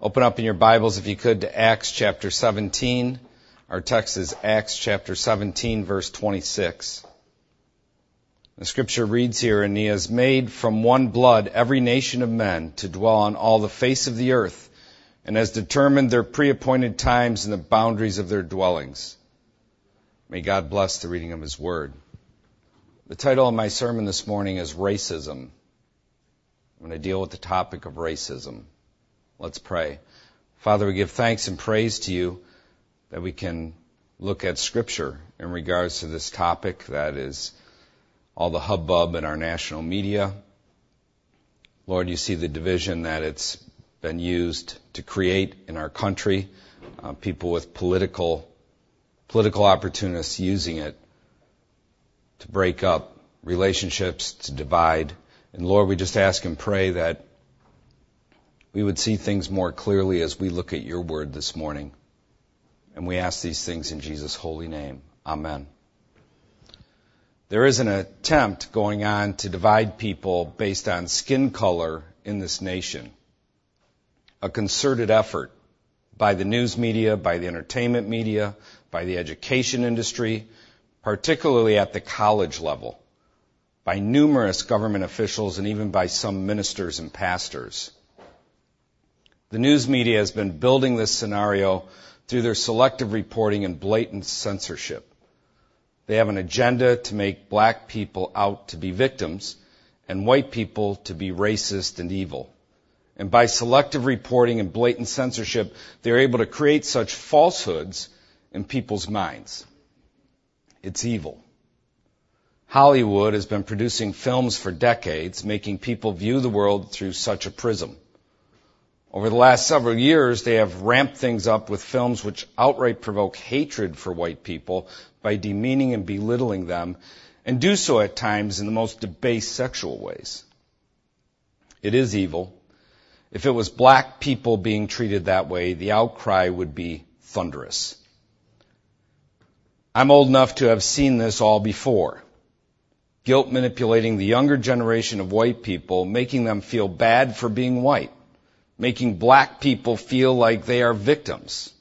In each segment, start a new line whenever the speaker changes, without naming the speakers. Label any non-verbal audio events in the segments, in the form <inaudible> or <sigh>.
Open up in your Bibles, if you could, to Acts chapter 17. Our text is Acts chapter 17, verse 26. The scripture reads here, And he has made from one blood every nation of men to dwell on all the face of the earth, and has determined their pre-appointed times and the boundaries of their dwellings. May God bless the reading of his word. The title of my sermon this morning is Racism. I'm going to deal with the topic of racism. Let's pray. Father, we give thanks and praise to you that we can look at Scripture in regards to this topic that is all the hubbub in our national media. Lord, you see the division that it's been used to create in our country, uh, people with political political opportunists using it to break up relationships, to divide. And Lord, we just ask and pray that we would see things more clearly as we look at your word this morning. And we ask these things in Jesus' holy name. Amen. There is an attempt going on to divide people based on skin color in this nation. A concerted effort by the news media, by the entertainment media, by the education industry, particularly at the college level by numerous government officials and even by some ministers and pastors. The news media has been building this scenario through their selective reporting and blatant censorship. They have an agenda to make black people out to be victims and white people to be racist and evil. And by selective reporting and blatant censorship, they're able to create such falsehoods in people's minds. It's evil. Hollywood has been producing films for decades, making people view the world through such a prism. Over the last several years, they have ramped things up with films which outright provoke hatred for white people by demeaning and belittling them, and do so at times in the most debased sexual ways. It is evil. If it was black people being treated that way, the outcry would be thunderous. I'm old enough to have seen this all before guilt manipulating the younger generation of white people, making them feel bad for being white, making black people feel like they are victims.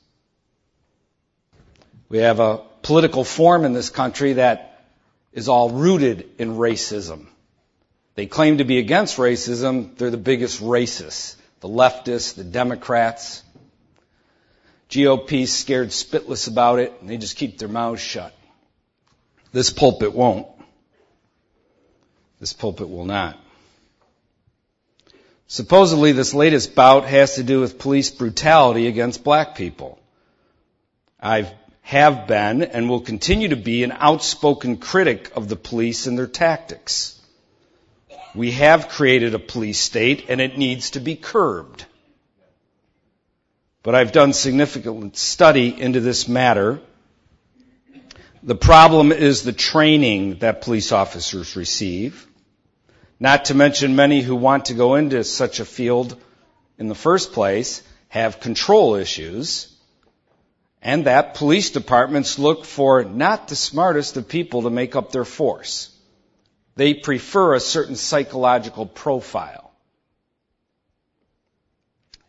We have a political form in this country that is all rooted in racism. They claim to be against racism. They're the biggest racists. The leftists, the Democrats. GOP's scared spitless about it, and they just keep their mouths shut. This pulpit won't. This pulpit will not. Supposedly, this latest bout has to do with police brutality against black people. I have been and will continue to be an outspoken critic of the police and their tactics. We have created a police state and it needs to be curbed. But I've done significant study into this matter. The problem is the training that police officers receive. Not to mention many who want to go into such a field in the first place have control issues and that police departments look for not the smartest of people to make up their force. They prefer a certain psychological profile.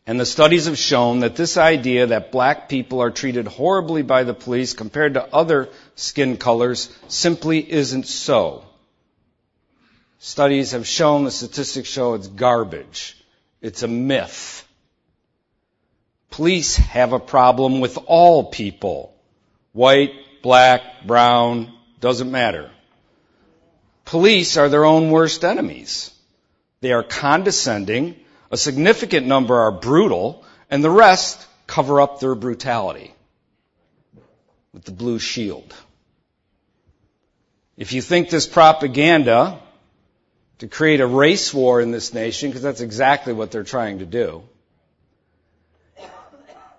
And the studies have shown that this idea that black people are treated horribly by the police compared to other skin colors simply isn't so. Studies have shown, the statistics show it's garbage. It's a myth. Police have a problem with all people. White, black, brown, doesn't matter. Police are their own worst enemies. They are condescending, a significant number are brutal, and the rest cover up their brutality with the blue shield. If you think this propaganda to create a race war in this nation, because that's exactly what they're trying to do,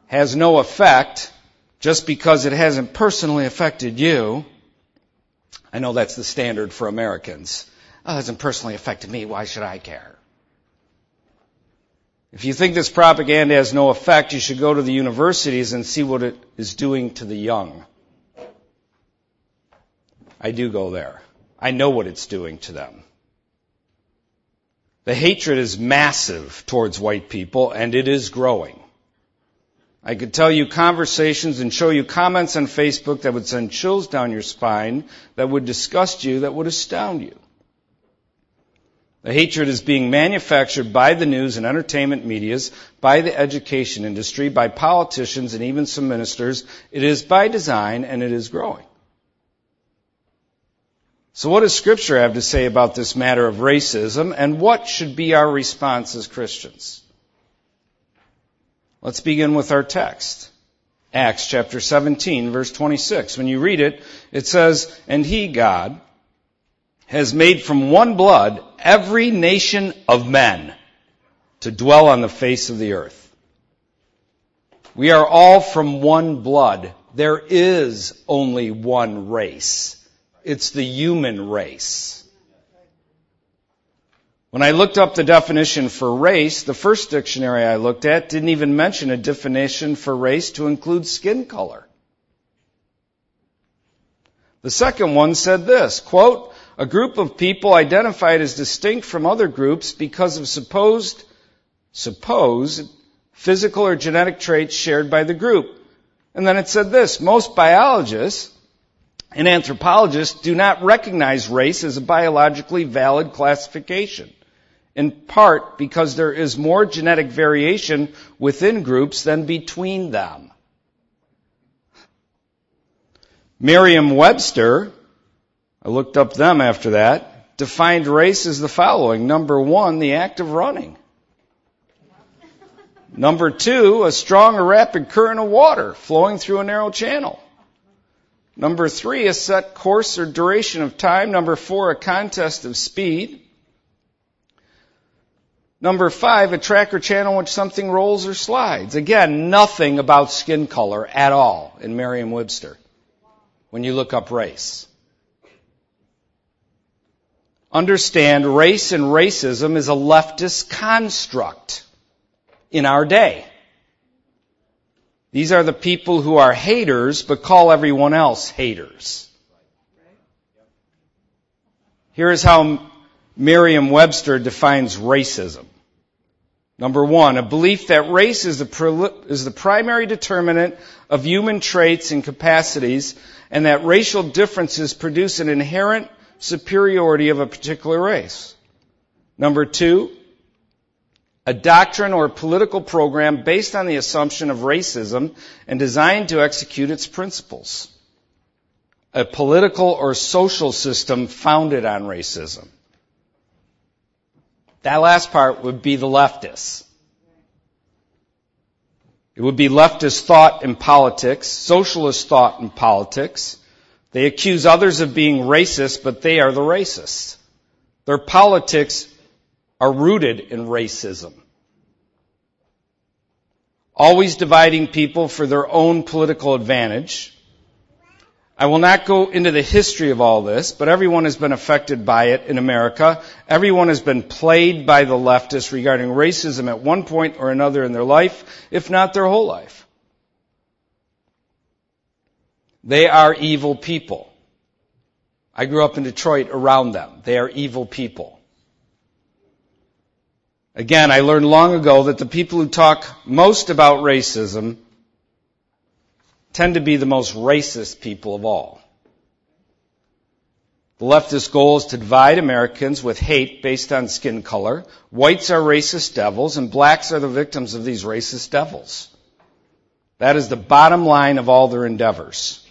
has no effect just because it hasn't personally affected you. I know that's the standard for Americans. Oh, it hasn't personally affected me. Why should I care? If you think this propaganda has no effect, you should go to the universities and see what it is doing to the young. I do go there. I know what it's doing to them. The hatred is massive towards white people and it is growing. I could tell you conversations and show you comments on Facebook that would send chills down your spine, that would disgust you, that would astound you. The hatred is being manufactured by the news and entertainment medias, by the education industry, by politicians and even some ministers. It is by design and it is growing. So what does scripture have to say about this matter of racism and what should be our response as Christians? Let's begin with our text. Acts chapter 17 verse 26. When you read it, it says, And he, God, has made from one blood every nation of men to dwell on the face of the earth. We are all from one blood. There is only one race. It's the human race. When I looked up the definition for race, the first dictionary I looked at didn't even mention a definition for race to include skin color. The second one said this, quote, a group of people identified as distinct from other groups because of supposed, supposed physical or genetic traits shared by the group. And then it said this, most biologists and anthropologists do not recognize race as a biologically valid classification in part because there is more genetic variation within groups than between them. Merriam-Webster, I looked up them after that, defined race as the following. Number one, the act of running. Number two, a strong or rapid current of water flowing through a narrow channel. Number three, a set course or duration of time. Number four, a contest of speed. Number five, a tracker channel in which something rolls or slides. Again, nothing about skin color at all in Merriam-Webster when you look up race. Understand race and racism is a leftist construct in our day. These are the people who are haters but call everyone else haters. Here is how Merriam-Webster defines racism. Number one, a belief that race is the, is the primary determinant of human traits and capacities, and that racial differences produce an inherent superiority of a particular race. Number two, a doctrine or political program based on the assumption of racism and designed to execute its principles. A political or social system founded on racism. That last part would be the leftists. It would be leftist thought in politics, socialist thought in politics. They accuse others of being racist, but they are the racists. Their politics are rooted in racism. Always dividing people for their own political advantage. I will not go into the history of all this, but everyone has been affected by it in America. Everyone has been played by the leftists regarding racism at one point or another in their life, if not their whole life. They are evil people. I grew up in Detroit around them. They are evil people. Again, I learned long ago that the people who talk most about racism tend to be the most racist people of all. The leftist goal is to divide Americans with hate based on skin color. Whites are racist devils, and blacks are the victims of these racist devils. That is the bottom line of all their endeavors.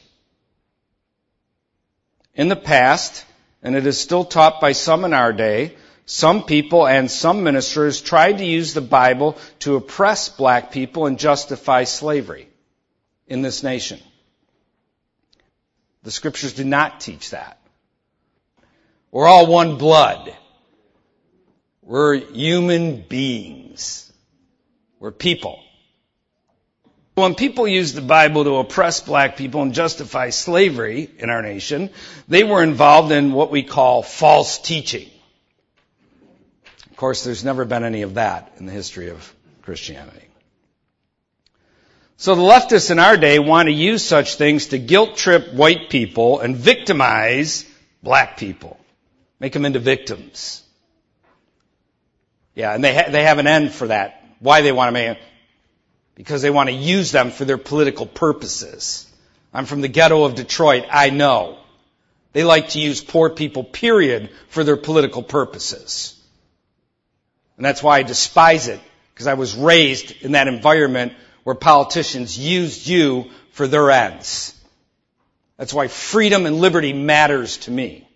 In the past, and it is still taught by some in our day, some people and some ministers tried to use the Bible to oppress black people and justify slavery in this nation. The scriptures do not teach that. We're all one blood. We're human beings. We're people. When people used the Bible to oppress black people and justify slavery in our nation, they were involved in what we call false teaching. Of course, there's never been any of that in the history of Christianity. So the leftists in our day want to use such things to guilt trip white people and victimize black people. Make them into victims. Yeah, and they, ha- they have an end for that. Why they want to make it. because they want to use them for their political purposes. I'm from the ghetto of Detroit. I know. They like to use poor people, period, for their political purposes. And that's why I despise it, because I was raised in that environment where politicians used you for their ends. That's why freedom and liberty matters to me.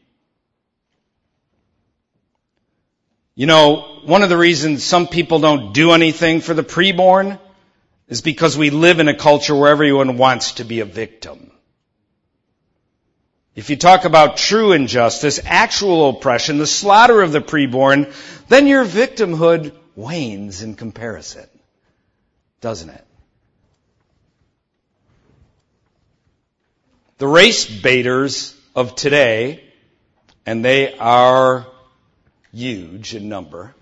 You know, one of the reasons some people don't do anything for the preborn is because we live in a culture where everyone wants to be a victim. If you talk about true injustice, actual oppression, the slaughter of the preborn, then your victimhood wanes in comparison. Doesn't it? The race baiters of today, and they are huge in number,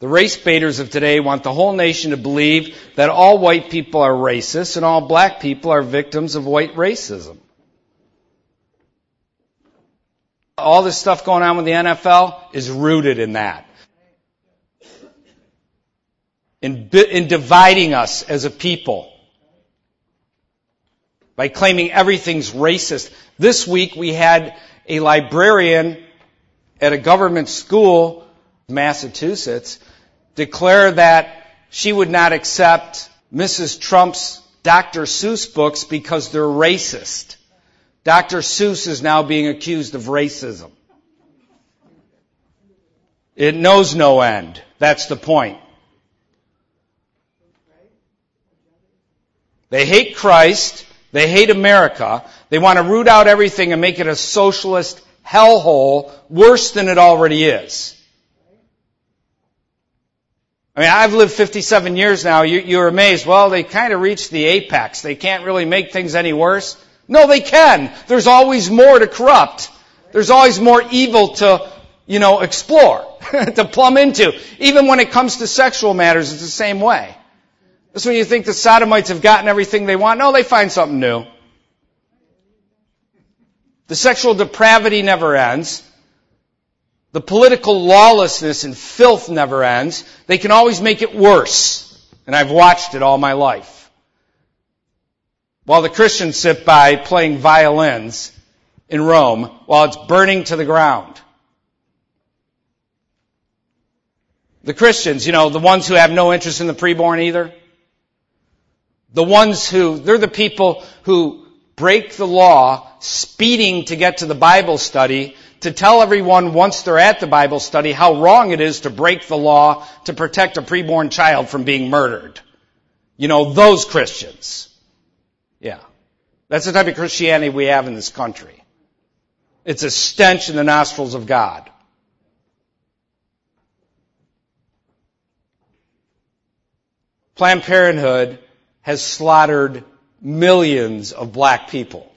the race baiters of today want the whole nation to believe that all white people are racist and all black people are victims of white racism. All this stuff going on with the NFL is rooted in that. In, in dividing us as a people by claiming everything's racist. This week we had a librarian at a government school, Massachusetts, declare that she would not accept Mrs. Trump's Dr. Seuss books because they're racist. Dr. Seuss is now being accused of racism. It knows no end. That's the point. They hate Christ. They hate America. They want to root out everything and make it a socialist hellhole worse than it already is. I mean, I've lived 57 years now. You, are amazed. Well, they kind of reached the apex. They can't really make things any worse. No, they can. There's always more to corrupt. There's always more evil to, you know, explore, <laughs> to plumb into. Even when it comes to sexual matters, it's the same way. That's when you think the sodomites have gotten everything they want. No, they find something new. The sexual depravity never ends. The political lawlessness and filth never ends. They can always make it worse. And I've watched it all my life. While the Christians sit by playing violins in Rome while it's burning to the ground. The Christians, you know, the ones who have no interest in the preborn either. The ones who, they're the people who break the law speeding to get to the Bible study to tell everyone once they're at the Bible study how wrong it is to break the law to protect a preborn child from being murdered. You know, those Christians. That's the type of Christianity we have in this country. It's a stench in the nostrils of God. Planned Parenthood has slaughtered millions of black people.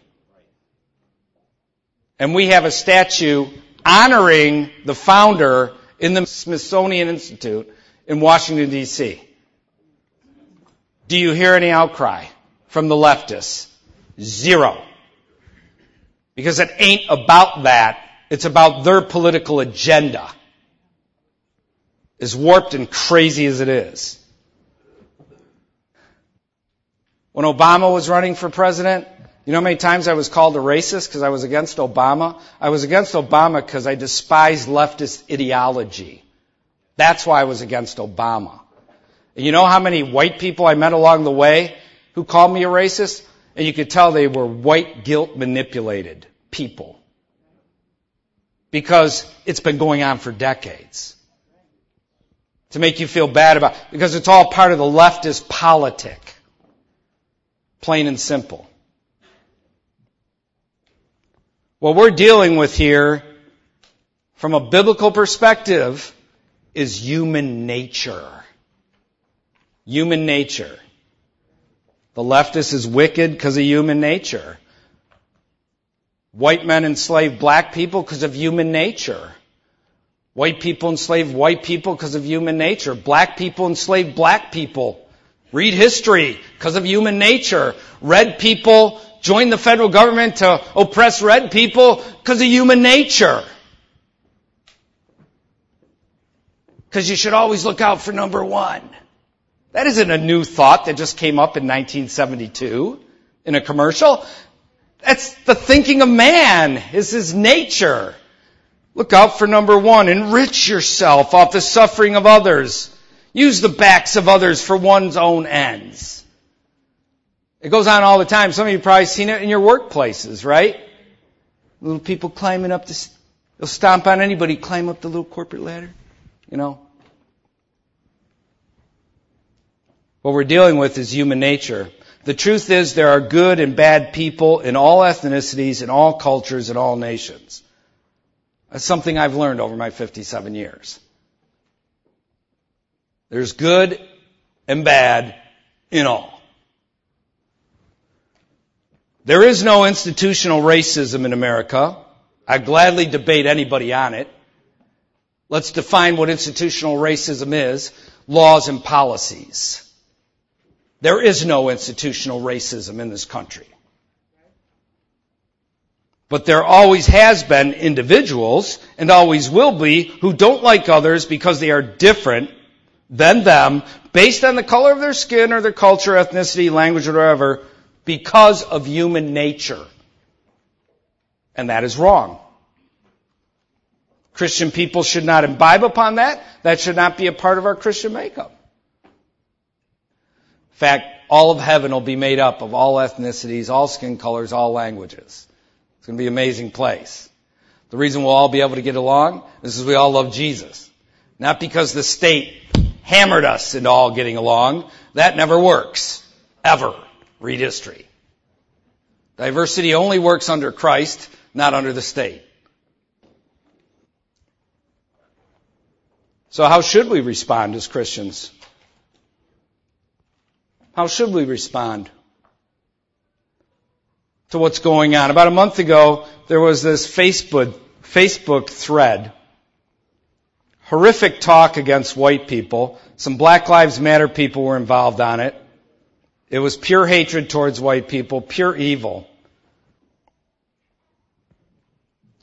And we have a statue honoring the founder in the Smithsonian Institute in Washington DC. Do you hear any outcry from the leftists? Zero. Because it ain't about that. It's about their political agenda. As warped and crazy as it is. When Obama was running for president, you know how many times I was called a racist because I was against Obama? I was against Obama because I despised leftist ideology. That's why I was against Obama. And you know how many white people I met along the way who called me a racist? And you could tell they were white guilt manipulated people. Because it's been going on for decades. To make you feel bad about, because it's all part of the leftist politic. Plain and simple. What we're dealing with here, from a biblical perspective, is human nature. Human nature. The leftist is wicked because of human nature. White men enslave black people because of human nature. White people enslave white people because of human nature. Black people enslave black people. Read history because of human nature. Red people join the federal government to oppress red people because of human nature. Because you should always look out for number one. That isn't a new thought that just came up in 1972 in a commercial. That's the thinking of man, is his nature. Look out for number one, enrich yourself off the suffering of others. Use the backs of others for one's own ends. It goes on all the time. Some of you probably seen it in your workplaces, right? Little people climbing up the, they'll stomp on anybody, climb up the little corporate ladder, you know. What we're dealing with is human nature. The truth is there are good and bad people in all ethnicities, in all cultures, in all nations. That's something I've learned over my 57 years. There's good and bad in all. There is no institutional racism in America. I gladly debate anybody on it. Let's define what institutional racism is. Laws and policies. There is no institutional racism in this country. But there always has been individuals, and always will be, who don't like others because they are different than them, based on the color of their skin or their culture, ethnicity, language, or whatever, because of human nature. And that is wrong. Christian people should not imbibe upon that. That should not be a part of our Christian makeup. Fact, all of heaven will be made up of all ethnicities, all skin colors, all languages. It's going to be an amazing place. The reason we'll all be able to get along is because we all love Jesus. Not because the state hammered us into all getting along. That never works. Ever. Read history. Diversity only works under Christ, not under the state. So how should we respond as Christians? How should we respond to what's going on? About a month ago, there was this Facebook, Facebook thread. Horrific talk against white people. Some Black Lives Matter people were involved on it. It was pure hatred towards white people, pure evil.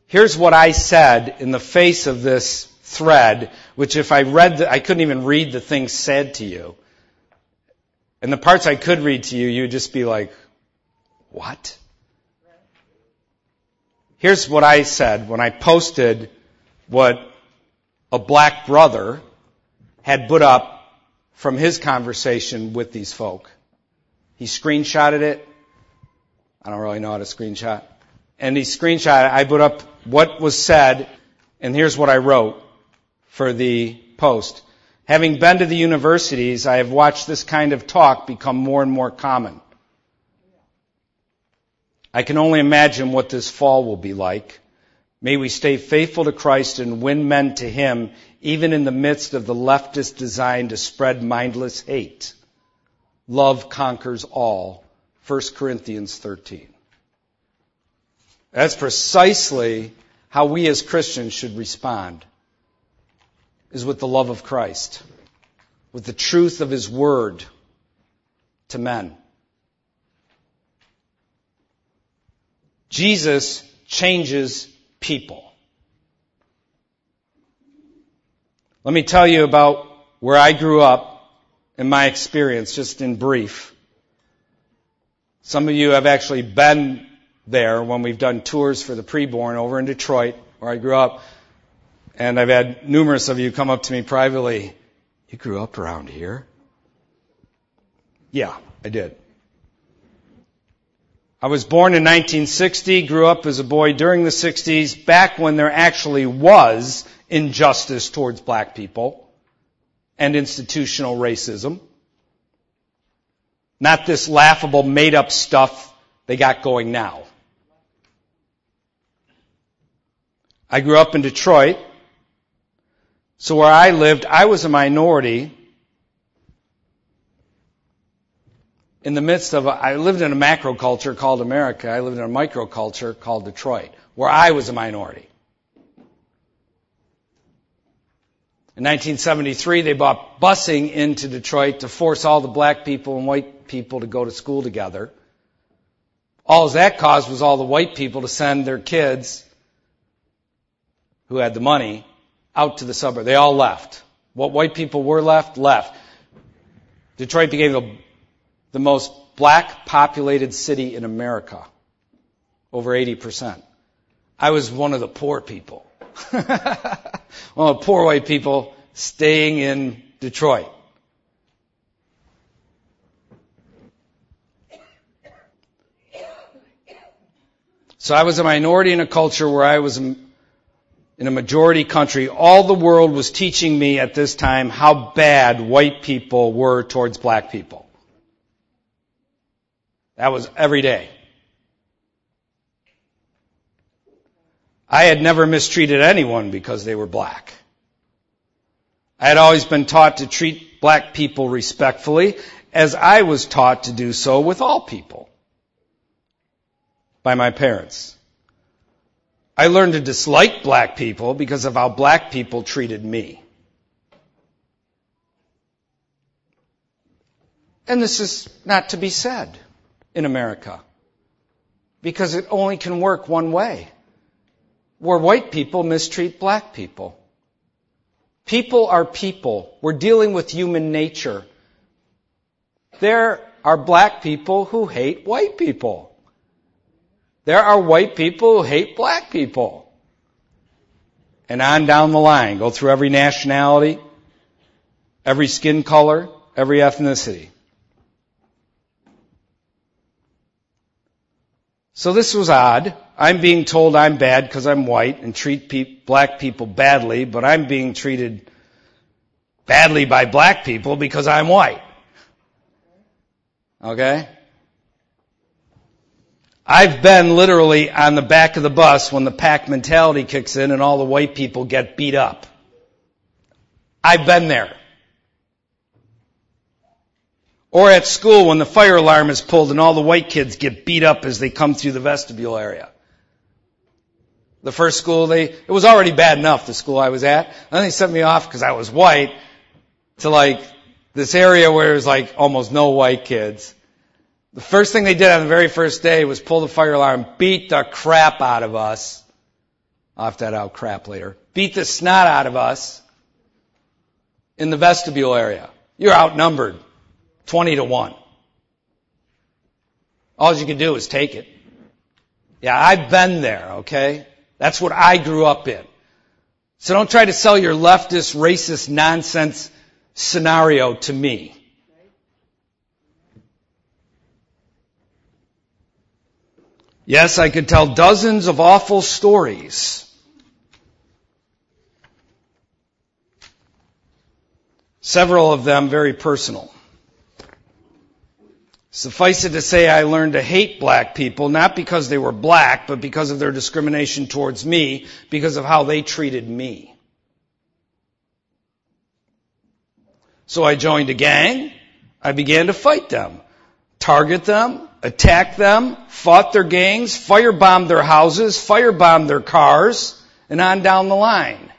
Here's what I said in the face of this thread, which if I read, the, I couldn't even read the things said to you. And the parts I could read to you, you'd just be like, what? Here's what I said when I posted what a black brother had put up from his conversation with these folk. He screenshotted it. I don't really know how to screenshot. And he screenshot it. I put up what was said, and here's what I wrote for the post. Having been to the universities, I have watched this kind of talk become more and more common. I can only imagine what this fall will be like. May we stay faithful to Christ and win men to Him, even in the midst of the leftist design to spread mindless hate. Love conquers all. 1 Corinthians 13. That's precisely how we as Christians should respond is with the love of Christ, with the truth of His Word to men. Jesus changes people. Let me tell you about where I grew up and my experience, just in brief. Some of you have actually been there when we've done tours for the preborn over in Detroit, where I grew up. And I've had numerous of you come up to me privately. You grew up around here? Yeah, I did. I was born in 1960, grew up as a boy during the 60s, back when there actually was injustice towards black people and institutional racism. Not this laughable made up stuff they got going now. I grew up in Detroit, so where I lived, I was a minority in the midst of, a, I lived in a macro culture called America. I lived in a micro culture called Detroit, where I was a minority. In 1973, they brought busing into Detroit to force all the black people and white people to go to school together. All that caused was all the white people to send their kids, who had the money, out to the suburb. They all left. What white people were left, left. Detroit became the, the most black populated city in America. Over 80%. I was one of the poor people. <laughs> one of the poor white people staying in Detroit. So I was a minority in a culture where I was in a majority country. All the world was teaching me at this time how bad white people were towards black people. That was every day. I had never mistreated anyone because they were black. I had always been taught to treat black people respectfully as I was taught to do so with all people by my parents. I learned to dislike black people because of how black people treated me. And this is not to be said in America because it only can work one way where white people mistreat black people. People are people. We're dealing with human nature. There are black people who hate white people. There are white people who hate black people. And on down the line, go through every nationality, every skin color, every ethnicity. So this was odd. I'm being told I'm bad because I'm white and treat pe- black people badly, but I'm being treated badly by black people because I'm white. Okay? I've been literally on the back of the bus when the pack mentality kicks in and all the white people get beat up. I've been there. Or at school when the fire alarm is pulled and all the white kids get beat up as they come through the vestibule area. The first school they, it was already bad enough, the school I was at. And then they sent me off because I was white to like this area where there's like almost no white kids. The first thing they did on the very first day was pull the fire alarm, beat the crap out of us. I'll out crap later. Beat the snot out of us in the vestibule area. You're outnumbered 20 to 1. All you can do is take it. Yeah, I've been there, okay? That's what I grew up in. So don't try to sell your leftist, racist nonsense scenario to me. Yes, I could tell dozens of awful stories. Several of them very personal. Suffice it to say, I learned to hate black people, not because they were black, but because of their discrimination towards me, because of how they treated me. So I joined a gang. I began to fight them, target them, attacked them, fought their gangs, firebombed their houses, firebombed their cars, and on down the line.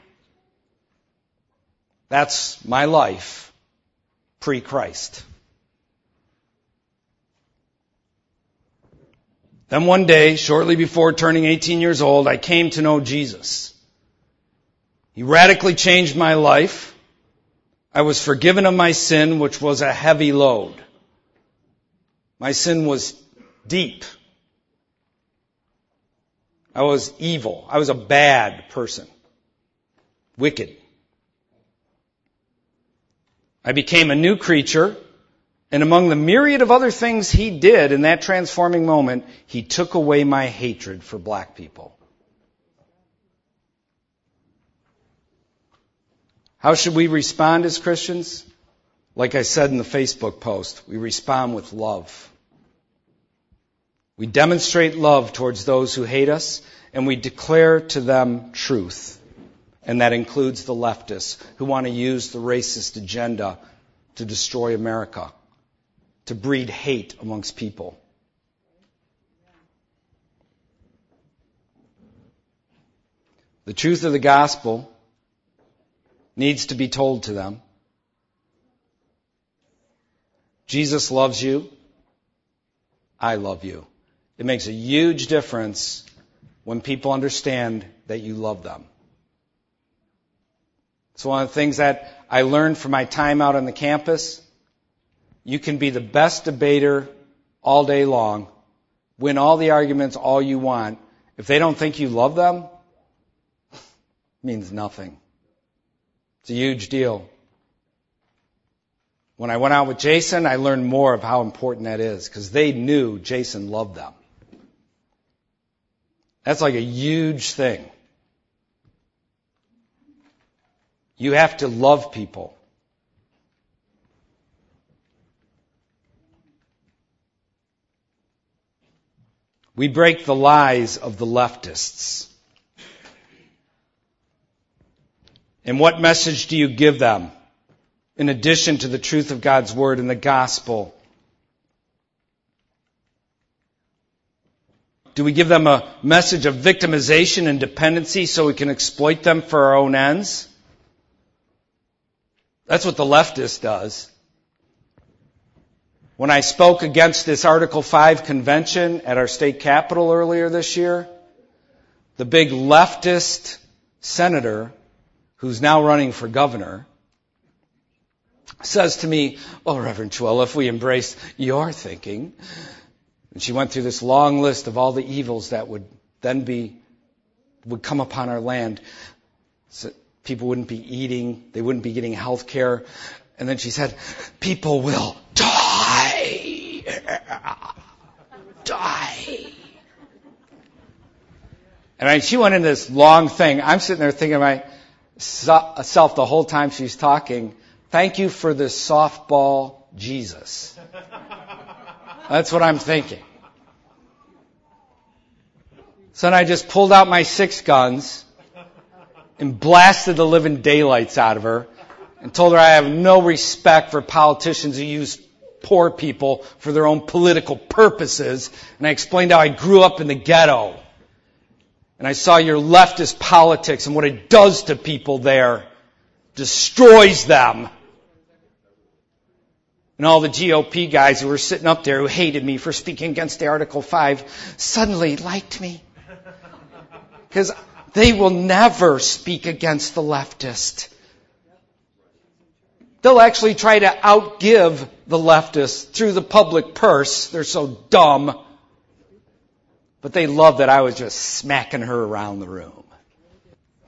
That's my life pre-Christ. Then one day, shortly before turning 18 years old, I came to know Jesus. He radically changed my life. I was forgiven of my sin, which was a heavy load. My sin was deep. I was evil. I was a bad person. Wicked. I became a new creature, and among the myriad of other things he did in that transforming moment, he took away my hatred for black people. How should we respond as Christians? Like I said in the Facebook post, we respond with love. We demonstrate love towards those who hate us, and we declare to them truth. And that includes the leftists who want to use the racist agenda to destroy America, to breed hate amongst people. The truth of the gospel needs to be told to them. Jesus loves you. I love you. It makes a huge difference when people understand that you love them. It's one of the things that I learned from my time out on the campus. You can be the best debater all day long, win all the arguments all you want. If they don't think you love them, <laughs> means nothing. It's a huge deal. When I went out with Jason, I learned more of how important that is because they knew Jason loved them. That's like a huge thing. You have to love people. We break the lies of the leftists. And what message do you give them in addition to the truth of God's Word and the gospel? Do we give them a message of victimization and dependency so we can exploit them for our own ends? That's what the leftist does. When I spoke against this Article 5 convention at our state capitol earlier this year, the big leftist senator, who's now running for governor, says to me, Oh, Reverend Trewhella, if we embrace your thinking, and she went through this long list of all the evils that would then be, would come upon our land. So people wouldn't be eating, they wouldn't be getting health care. And then she said, people will die die. And I, she went into this long thing. I'm sitting there thinking to myself the whole time she's talking, thank you for this softball Jesus. That's what I'm thinking. So then I just pulled out my six guns and blasted the living daylights out of her and told her I have no respect for politicians who use poor people for their own political purposes. And I explained how I grew up in the ghetto. And I saw your leftist politics and what it does to people there. Destroys them. And all the GOP guys who were sitting up there who hated me for speaking against the Article 5 suddenly liked me. Because they will never speak against the leftist. They'll actually try to outgive the leftists through the public purse. They're so dumb. But they love that I was just smacking her around the room.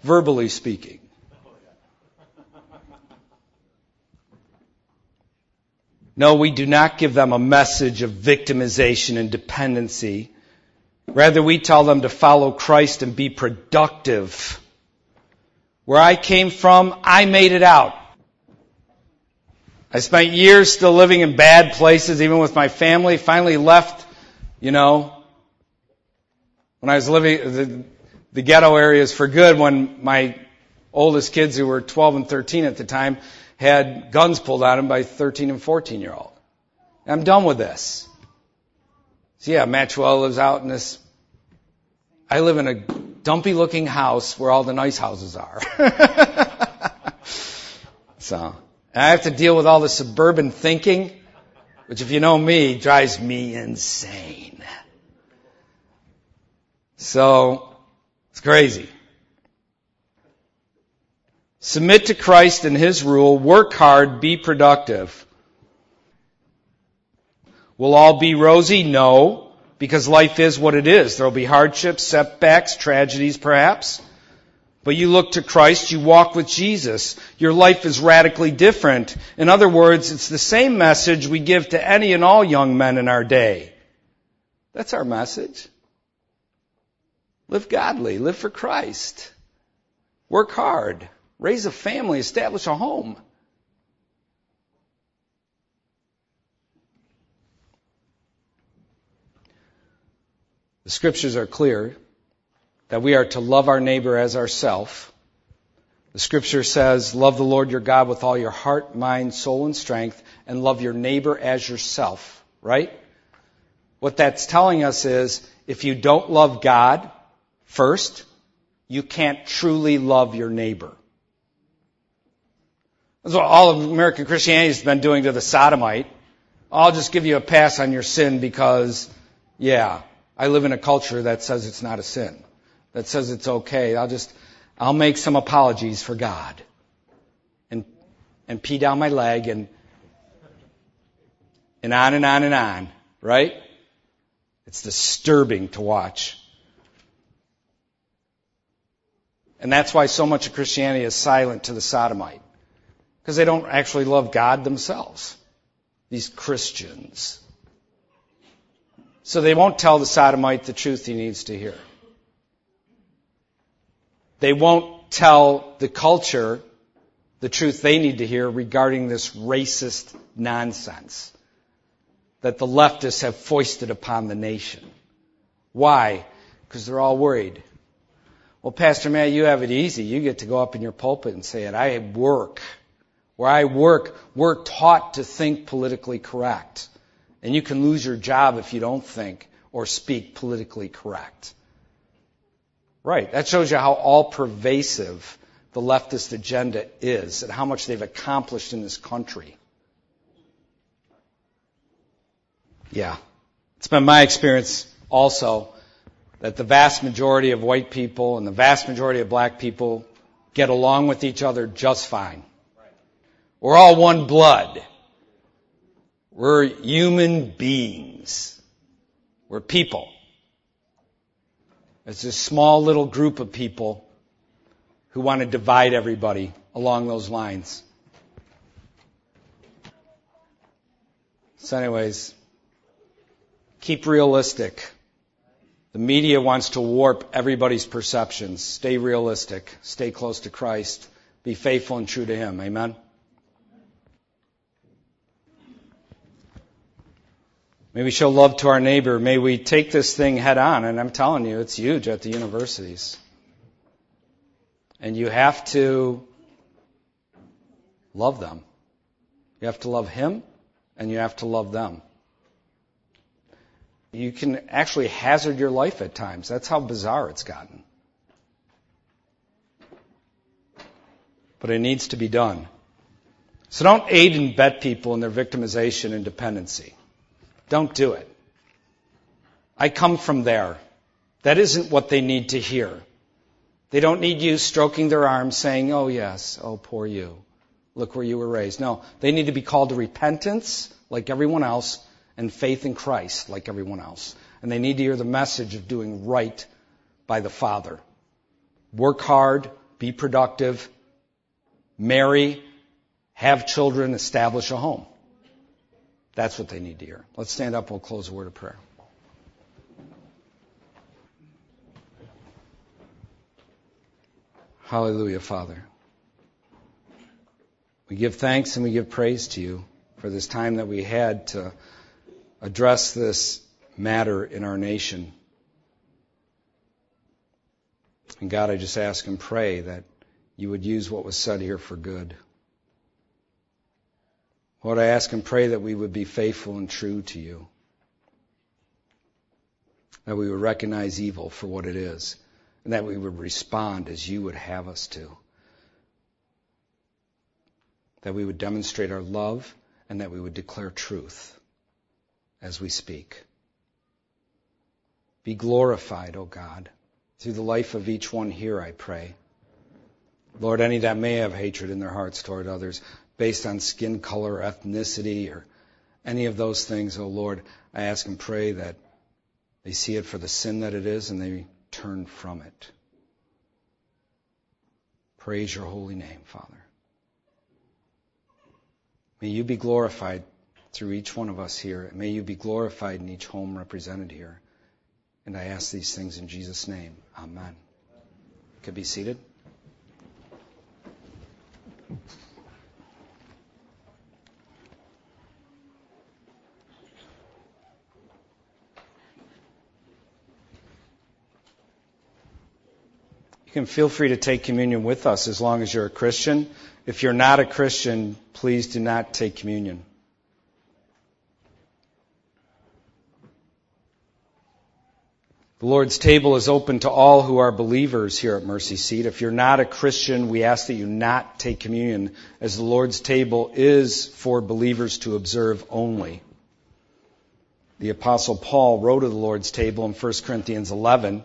Verbally speaking. No, we do not give them a message of victimization and dependency. Rather, we tell them to follow Christ and be productive. Where I came from, I made it out. I spent years still living in bad places, even with my family. Finally left, you know, when I was living the, the ghetto areas for good when my oldest kids who were 12 and 13 at the time had guns pulled on him by 13 and 14 year old. I'm done with this. So yeah, Maxwell lives out in this, I live in a dumpy looking house where all the nice houses are. <laughs> so, I have to deal with all the suburban thinking, which if you know me, drives me insane. So, it's crazy. Submit to Christ and His rule, work hard, be productive. Will all be rosy? No, because life is what it is. There will be hardships, setbacks, tragedies perhaps. But you look to Christ, you walk with Jesus. Your life is radically different. In other words, it's the same message we give to any and all young men in our day. That's our message. Live godly, live for Christ. Work hard, raise a family, establish a home. The scriptures are clear that we are to love our neighbor as ourself. The scripture says, love the Lord your God with all your heart, mind, soul, and strength, and love your neighbor as yourself, right? What that's telling us is, if you don't love God first, you can't truly love your neighbor. That's what all of American Christianity has been doing to the sodomite. I'll just give you a pass on your sin because, yeah, I live in a culture that says it's not a sin that says it's okay. I'll just, I'll make some apologies for God. And, and pee down my leg and and on and on and on, right? It's disturbing to watch. And that's why so much of Christianity is silent to the sodomite. Because they don't actually love God themselves. These Christians. So they won't tell the sodomite the truth he needs to hear. They won't tell the culture the truth they need to hear regarding this racist nonsense that the leftists have foisted upon the nation. Why? Because they're all worried. Well, Pastor Matt, you have it easy. You get to go up in your pulpit and say it. I work. Where I work, we're taught to think politically correct. And you can lose your job if you don't think or speak politically correct. Right. That shows you how all pervasive the leftist agenda is and how much they've accomplished in this country. Yeah. It's been my experience also that the vast majority of white people and the vast majority of black people get along with each other just fine. We're all one blood. We're human beings. We're people. It's a small little group of people who want to divide everybody along those lines. So anyways, keep realistic. The media wants to warp everybody's perceptions. Stay realistic. Stay close to Christ. Be faithful and true to Him. Amen? May we show love to our neighbor. May we take this thing head on. And I'm telling you, it's huge at the universities. And you have to love them. You have to love Him and you have to love them. You can actually hazard your life at times. That's how bizarre it's gotten. But it needs to be done. So don't aid and bet people in their victimization and dependency. Don't do it. I come from there. That isn't what they need to hear. They don't need you stroking their arms saying, oh yes, oh poor you. Look where you were raised. No, they need to be called to repentance like everyone else and faith in Christ like everyone else. And they need to hear the message of doing right by the Father. Work hard, be productive, marry, have children, establish a home. That's what they need to hear. Let's stand up. We'll close a word of prayer. Hallelujah, Father. We give thanks and we give praise to you for this time that we had to address this matter in our nation. And God, I just ask and pray that you would use what was said here for good. Lord, I ask and pray that we would be faithful and true to you. That we would recognize evil for what it is and that we would respond as you would have us to. That we would demonstrate our love and that we would declare truth as we speak. Be glorified, O God, through the life of each one here, I pray. Lord, any that may have hatred in their hearts toward others based on skin color, ethnicity, or any of those things, O Lord, I ask and pray that they see it for the sin that it is and they turn from it. Praise your holy name, Father. May you be glorified through each one of us here. May you be glorified in each home represented here. And I ask these things in Jesus' name. Amen. Could be seated. You can feel free to take communion with us as long as you're a Christian. If you're not a Christian, please do not take communion. The Lord's table is open to all who are believers here at Mercy Seat. If you're not a Christian, we ask that you not take communion, as the Lord's table is for believers to observe only. The Apostle Paul wrote of the Lord's table in 1 Corinthians 11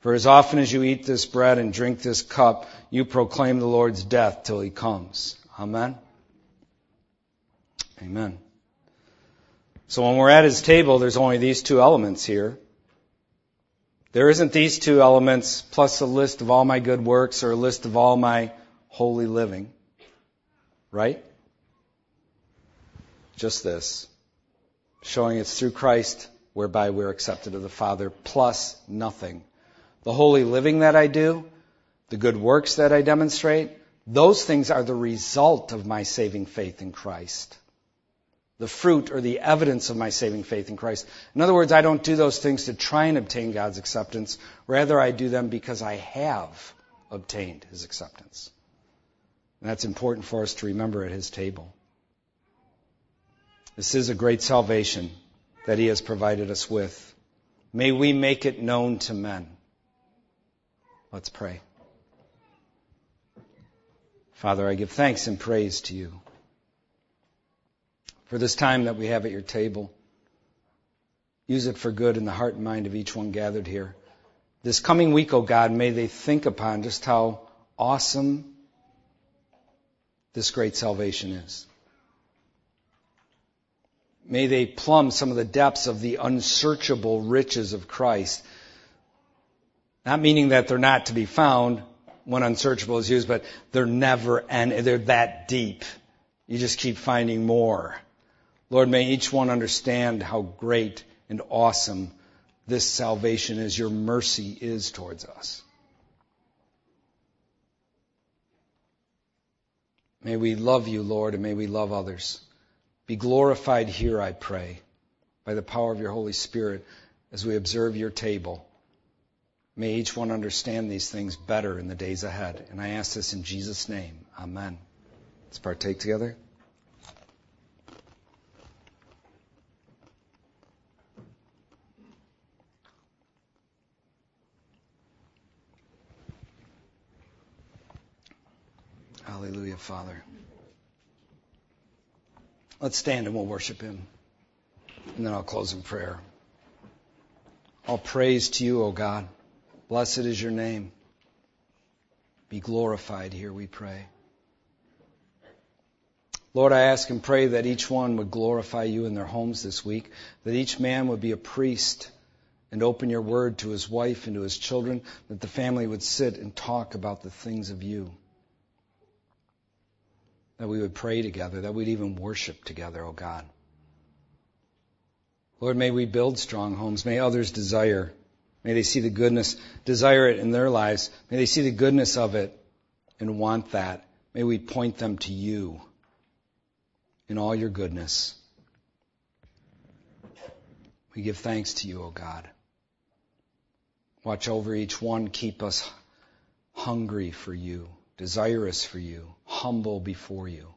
For as often as you eat this bread and drink this cup, you proclaim the Lord's death till he comes. Amen. Amen. So when we're at his table, there's only these two elements here. There isn't these two elements plus a list of all my good works or a list of all my holy living. Right? Just this. Showing it's through Christ whereby we're accepted of the Father plus nothing the holy living that I do, the good works that I demonstrate, those things are the result of my saving faith in Christ. The fruit or the evidence of my saving faith in Christ. In other words, I don't do those things to try and obtain God's acceptance. Rather, I do them because I have obtained His acceptance. And that's important for us to remember at His table. This is a great salvation that He has provided us with. May we make it known to men. Let's pray. Father, I give thanks and praise to you for this time that we have at your table. Use it for good in the heart and mind of each one gathered here. This coming week, O oh God, may they think upon just how awesome this great salvation is. May they plumb some of the depths of the unsearchable riches of Christ not meaning that they're not to be found when unsearchable is used, but they're never and they're that deep. You just keep finding more. Lord, may each one understand how great and awesome this salvation is, your mercy is towards us. May we love you, Lord, and may we love others. Be glorified here, I pray, by the power of your Holy Spirit as we observe your table. May each one understand these things better in the days ahead. And I ask this in Jesus' name. Amen. Let's partake together. Hallelujah, Father. Let's stand and we'll worship Him. And then I'll close in prayer. All praise to you, O God. Blessed is your name. Be glorified here, we pray. Lord, I ask and pray that each one would glorify you in their homes this week, that each man would be a priest and open your word to his wife and to his children, that the family would sit and talk about the things of you. That we would pray together, that we'd even worship together, oh God. Lord, may we build strong homes. May others desire May they see the goodness, desire it in their lives. May they see the goodness of it and want that. May we point them to you in all your goodness. We give thanks to you, O God. Watch over each one. Keep us hungry for you, desirous for you, humble before you.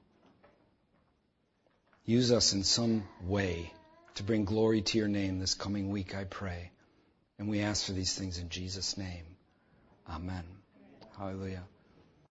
Use us in some way to bring glory to your name this coming week, I pray. And we ask for these things in Jesus' name. Amen. Hallelujah.